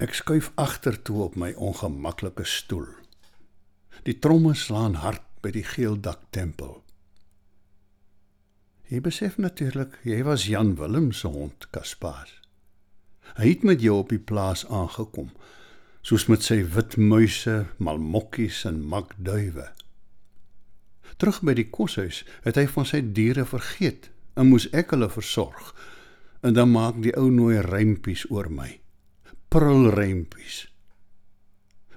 Ek skuif agtertoe op my ongemaklike stoel. Die tromme slaan hard by die geeldak tempel. Jy besef natuurlik, jy was Jan Willem se hond, Kaspaas. Hy het met jou op die plaas aangekom, soos met sy wit muise, malmokkies en makduwe. Terug by die koshuis het hy van sy diere vergeet en moes ek hulle versorg. En dan maak die ou nooi rympies oor my. Prulrympies.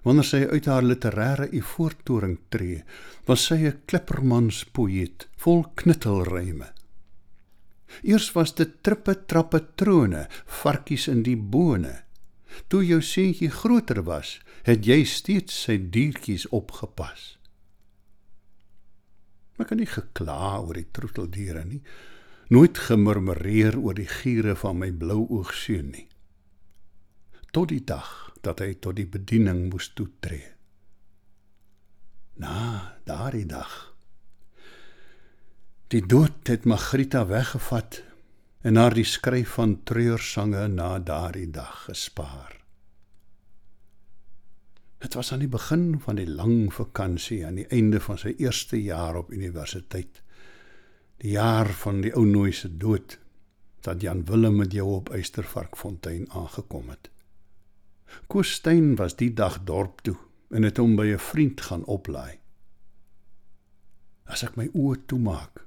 Wanneer sy uit haar literêre ivoortoring tree, was sy 'n klippermans poëet vol knittelryme. Eers was dit trippe trappe trone, varkies in die bone. Toe jou seentjie groter was, het jy steeds sy diertjies opgepas. Ek kan nie gekla oor die troeteldiere nie. Nooit gemurmureer oor die giere van my blou oog seun nie. Tot die dag dat hy tot die bediening moes toetree. Na, daardie dag Die dood het Magrita weggevat en haar die skryf van treursange na daardie dag gespaar. Dit was aan die begin van die lang vakansie aan die einde van sy eerste jaar op universiteit. Die jaar van die ou nooi se dood dat Jan Willem met jou op Eystervarkfontein aangekom het. Koostyn was die dag dorp toe en het hom by 'n vriend gaan oplaai. As ek my oë toemaak,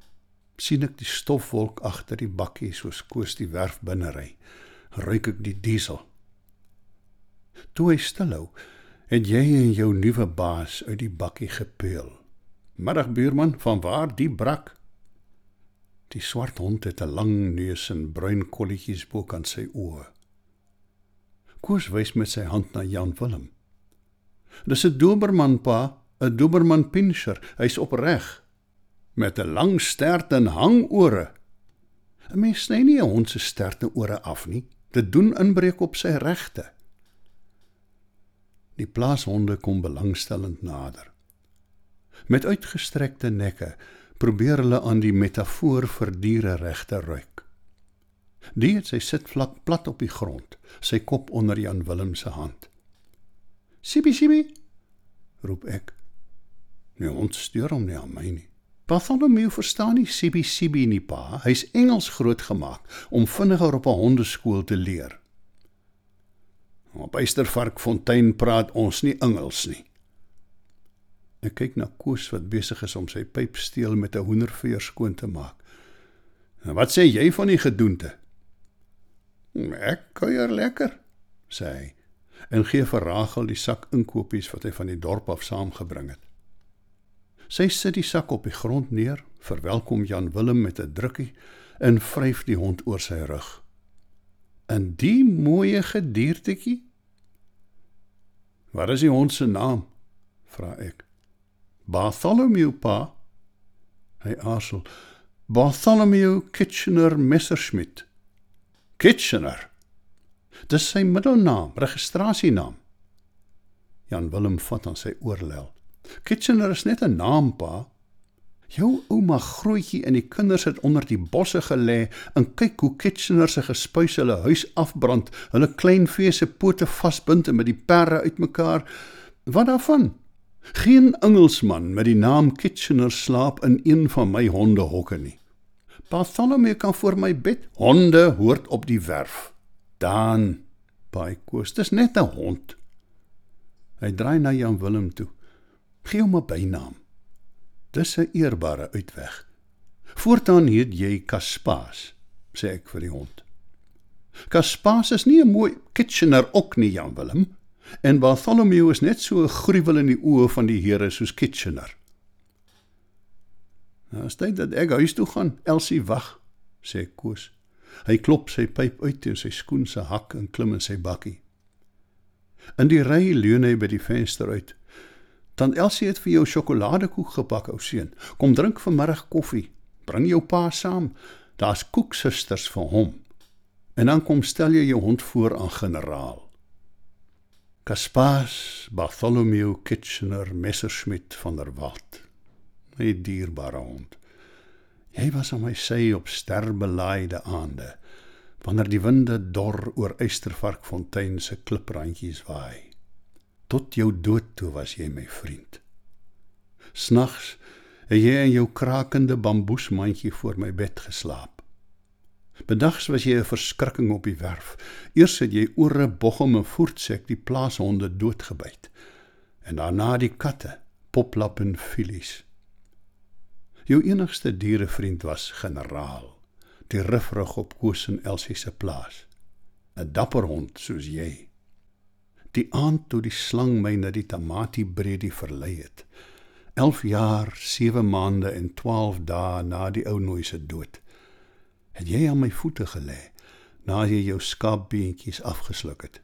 sien ek die stofwolk agter die bakkie soos Koos die werf binne ry. Ruik ek die diesel. Toe hy stilhou, het jy en jou nuwe baas uit die bakkie gepeel. Middag buurman, van waar die brak? Die swart hond het 'n lang neus en bruin kolletjies bo kan sy oë. Koos wys met sy hand na Jan Willem. Dis 'n doberman pa, 'n doberman pinscher. Hy's opreg met 'n lang stert en hangore. 'n Mens sny nie 'n hond se sterte ore af nie. Dit doen inbreuk op sy regte. Die plaashonde kom belangstellend nader. Met uitgestrekte nekke probeer hulle aan die metafoor vir diere regte ruik. Die het sy sit vlak plat op die grond, sy kop onder Jan Willem se hand. "Sibi sibi," roep ek. Nee, ons stuur hom nie aan my nie. Bartholomew verstaan nie CBCB nie pa. Hy's Engels grootgemaak om vinniger op 'n hondeskool te leer. Op Eystervarkfontein praat ons nie Engels nie. Ek kyk na Koos wat besig is om sy pypsteel met 'n hoenderveer skoon te maak. Wat sê jy van die gedoente? Ek kuier lekker, sê hy en gee vir Rachel die sak inkopies wat hy van die dorp af saamgebring het. Sy sit die sak op die grond neer, verwelkom Jan Willem met 'n drukkie en vryf die hond oor sy rug. "In die mooi gediertetjie?" "Wat is die hond se naam?" vra ek. "Bartholomew pa." Hy aarzel. "Bartholomew Kitchener Messerschmidt." "Kitchener?" Dis sy middelnaam, registrasienaam. Jan Willem vat aan sy oorlel. Kitchener is net 'n naam, pa. Jou ouma grootjie en die kinders het onder die bosse gelê en kyk hoe Kitchener se gespuis hulle huis afbrand, hulle klein vee se pote vasbind en met die perre uitmekaar. Wat daarvan? Geen Engelsman met die naam Kitchener slaap in een van my hondehokke nie. Bartholomew kan voor my bed. Honde hoort op die werf. Dan, baie koes, dis net 'n hond. Hy draai na Jan Willem toe. Gee hom 'n bynaam. Dis 'n eerbare uitweg. Voortaan heet jy Kaspaas, sê ek vir die hond. Kaspaas is nie 'n mooi Kitchener ook nie, Jan Willem. En Bartholomew is net so 'n gruwel in die oë van die Here soos Kitchener. Nou sê dit dat ek huis toe gaan. Elsie wag, sê Koos. Hy klop sy pyp uit teen sy skoen se hak en klim in sy bakkie. In die ry leun hy by die venster uit. Dan Elsie het vir jou sjokoladekoek gebak, ou seun. Kom drink vanmiddag koffie. Bring jou pa saam. Daar's koeksusters vir hom. En dan kom stel jy jou hond voor aan generaal. Kaspas Bartholomew Kitchener Messerschmidt van der Walt. My dierbare hond. Jy was aan my sy op sterbelaaide aande. wanneer die winde dor oor Eystervarkfontein se kliprandjies waai. Tot jou dood toe was jy my vriend. Snags het jy in jou krakende bamboesmandjie voor my bed geslaap. Bedags was jy 'n verskrikking op die werf. Eers het jy oor 'n boggel 'n voertsek die plaashonde doodgebyt en daarna die katte, poplap en filies. Jou enigste dierevriend was generaal, die rifrig op Koos en Elsie se plaas. 'n Dapper hond soos jy. Die aand toe die slang my na die Tamati Bredi verlei het. 11 jaar, 7 maande en 12 dae na die ou nooi se dood. Het jy aan my voete gelê na jy jou skaapbeentjies afgesluk het.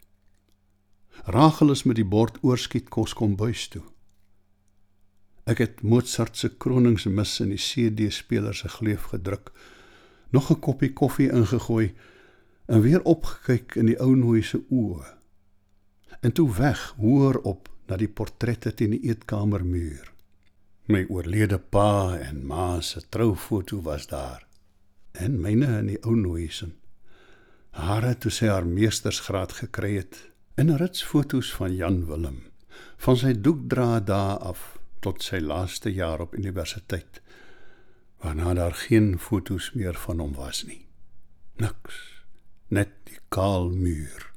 Rachel is met die bord oorskiet kos kom buis toe. Ek het Mozart se kroningsmis in die CD-speler se gleuf gedruk, nog 'n koppie koffie ingegooi en weer opgekyk in die ou nooi se oë. En toe weg, hoor op na die portrette teen die eetkamermuur. My oorlede pa en ma se troufoto was daar. En myne in die ou nooi se. Hare toe sy haar meestersgraad gekry het in ritsfoto's van Jan Willem van sy doekdra dae af tot sy laaste jaar op universiteit waarna daar geen foto's meer van hom was nie. Niks. Net die kaal muur.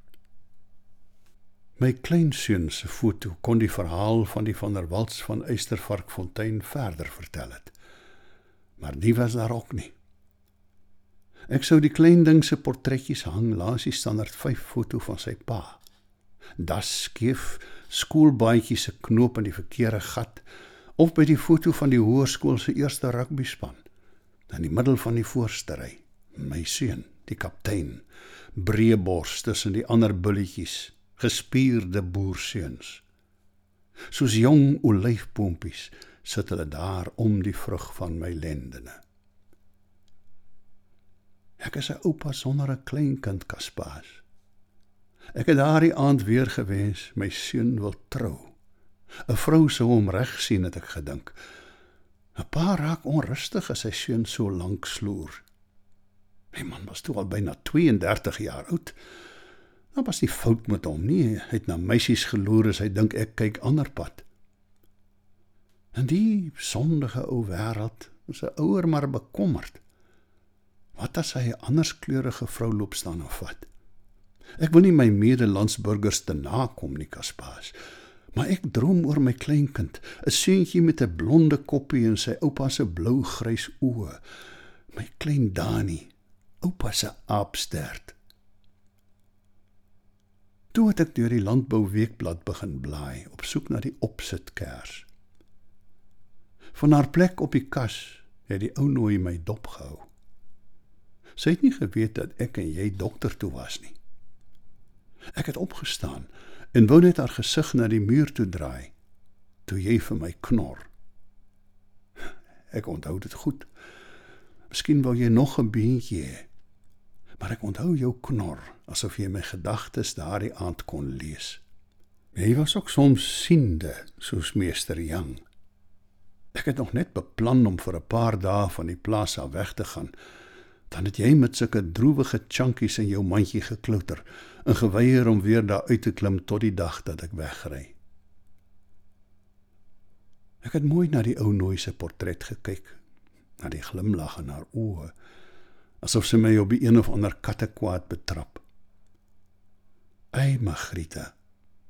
My kleinseun se foto kon die verhaal van die van der Walts van Eystervarkfontein verder vertel het maar die was daar ook nie. Ek sou die klein ding se portretjies hang langs die standaard 5 foto van sy pa. Das skief, skoolbaadjie se knoop in die verkeerde gat of by die foto van die hoërskool se eerste rugbyspan. In die middel van die voorste ry, my seun, die kaptein, breë bors tussen die ander bulletjies, gespierde boerseuns. Soos jong olyfboompies sit hulle daar om die vrug van my lendene. Ek is 'n oupa sonder 'n kleinkind Kaspaas. Ek het daardie aand weer gewens my seun wil trou. 'n Vrou sou hom reg sien het ek gedink. 'n Pa raak onrustig as sy seun so lank sloer. My man was toe al byna 32 jaar oud. Nou was die fout met hom nie. Hy het na meisies geloer as hy dink ek kyk ander pad. En die sondige ou wêreld, is 'n ouer maar bekommerd. Wat as hy 'n anderskleurige vrou loop staan of vat? Ek wil nie my medelandsburgers te nakom nie, Kaspaas. Maar ek droom oor my kleinkind, 'n seentjie met 'n blonde koppie en sy oupa se blou-grys oë. My klein Dani, oupa se aapstert. Toe het ek deur die landbou weekblad begin blaai op soek na die opsitkers. Van haar plek op die kas het die ou nooi my dopgehou. Sy het nie geweet dat ek en jy dokter toe was nie. Ek het opgestaan en wou net haar gesig na die muur toe draai toe jy vir my knor. Ek onthou dit goed. Miskien wou jy nog 'n beentjie hê. Maar ek onthou jou knor asof jy my gedagtes daardie aand kon lees. Jy was ook soms siende soos meester Jan. Ek het nog net beplan om vir 'n paar dae van die plaas af weg te gaan dan het jy met sulke droewige chunkies in jou mandjie geklouter en geweier om weer daar uit te klim tot die dag dat ek wegry. Ek het mooi na die ou nooi se portret gekyk, na die glimlag in haar oë, asof sy my op die een of ander kattekwaad betrap. "Ey, Magrieta,"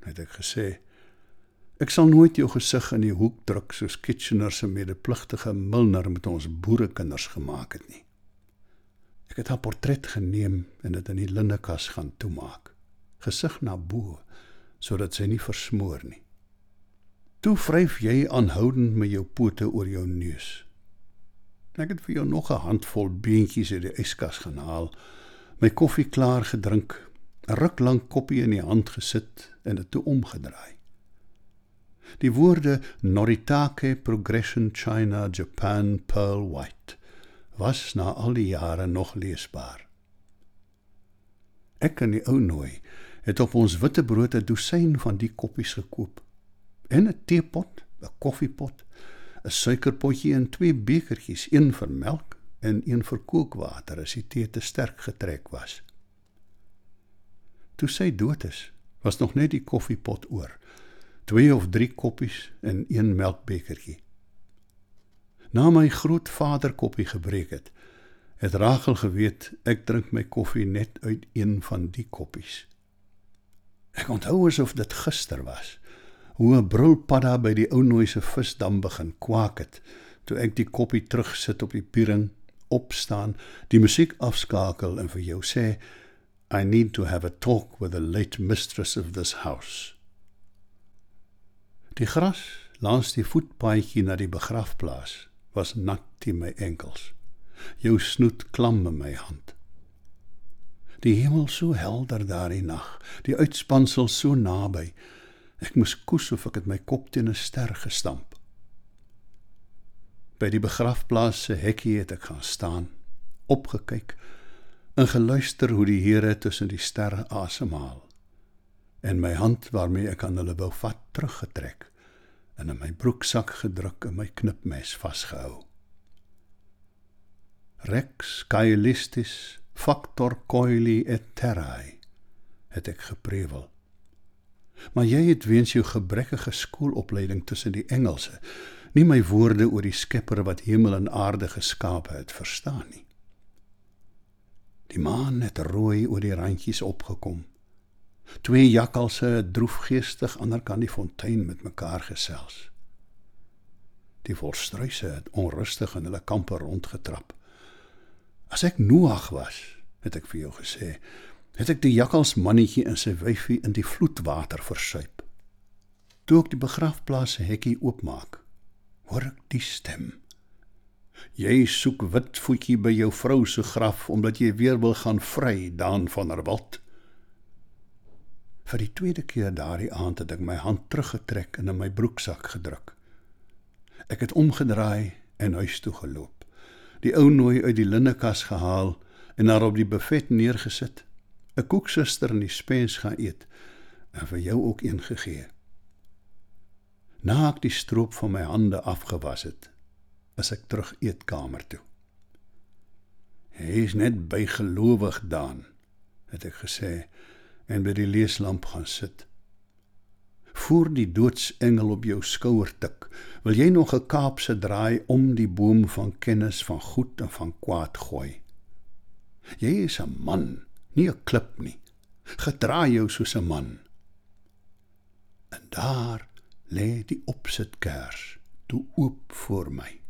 het ek gesê, "ek sal nooit jou gesig in die hoek druk soos Kitchener se medepligtige Milner met ons boerekinders gemaak het nie." Ek het haar portret geneem en dit in die linnekas gaan toemaak. Gesig na bo sodat sy nie versmoor nie. Toe vryf jy aanhoudend met jou pote oor jou neus. Ek het vir jou nog 'n handvol beentjies uit die yskas gaan haal, my koffie klaar gedrink, 'n ruk lank koppie in die hand gesit en dit toe omgedraai. Die woorde Noritake Progression China Japan Pearl White was na al die jare nog leesbaar. Ek en die ou nooi het op ons witte brood 'n dosyn van die koppies gekoop. En 'n teepot, 'n koffiepot, 'n suikerpotjie en twee bekertjies, een vir melk en een vir kookwater as die tee te sterk getrek was. Toe sy dood is, was nog net die koffiepot oor. Twee of drie koppies en een melkbekertjie. Na my grootvader koppie gebreek het, het Rachel geweet ek drink my koffie net uit een van die koppies. Ek onthou asof dit gister was. Hoe 'n brulpadda by die ou nooi se visdam begin kwak het toe ek die koppie terugsit op die piering, opstaan, die musiek afskakel en vir jou sê I need to have a talk with the late mistress of this house. Die gras langs die voetpaadjie na die begrafplaas was nat teen my enkels. Jou snoet klam in my hand. Die hemel so helder daardie nag, die uitspansel so naby. Ek moes koes of ek het my kop teen 'n ster gestamp. By die begrafplaas se hekkie het ek gaan staan, opgekyk en geluister hoe die Here tussen die sterre asemhaal. En my hand waarmee ek aan hulle wou vat teruggetrek en in my broeksak gedruk en my knipmes vasgehou. Rex caelistis factor coeli et terrae het ek geprewel. Maar jy het weens jou gebrekkige skoolopleiding tussen die Engelse nie my woorde oor die Skepper wat hemel en aarde geskaap het verstaan nie. Die maan het rooi oor die randjies opgekom. Twee jakkalse het droefgeestig aan die kant die fontein met mekaar gesels. Die volstruise het onrustig in hulle kampe rondgetrap. As ek Noag was, het ek vir jou gesê, het ek die jakkalsmannetjie en sy wyfie in die vloedwater versuip. Toe ek die begrafplaas se hekkie oopmaak, hoor ek die stem. Jy soek wit voetjie by jou vrou se graf omdat jy weer wil gaan vry daan van der Walt. Vir die tweede keer daardie aand het ek my hand teruggetrek en in my broeksak gedruk. Ek het omgedraai en huis toe geloop. Die ou nooi uit die linnekas gehaal en haar op die buffet neergesit. 'n Koeksuster in die spens gaan eet en vir jou ook een gegee. Na ek die stroop van my hande afgewas het, is ek terug eetkamer toe. Hy is net bygelowig daan, het ek gesê en by die leeslamp gaan sit. Voor die doodsengel op jou skouer tik, wil jy nog 'n Kaapse draai om die boom van kennis van goed en van kwaad gooi. Jy is 'n man, nie 'n klip nie. Gedra jou soos 'n man. En daar lê die opsitkers toe oop voor my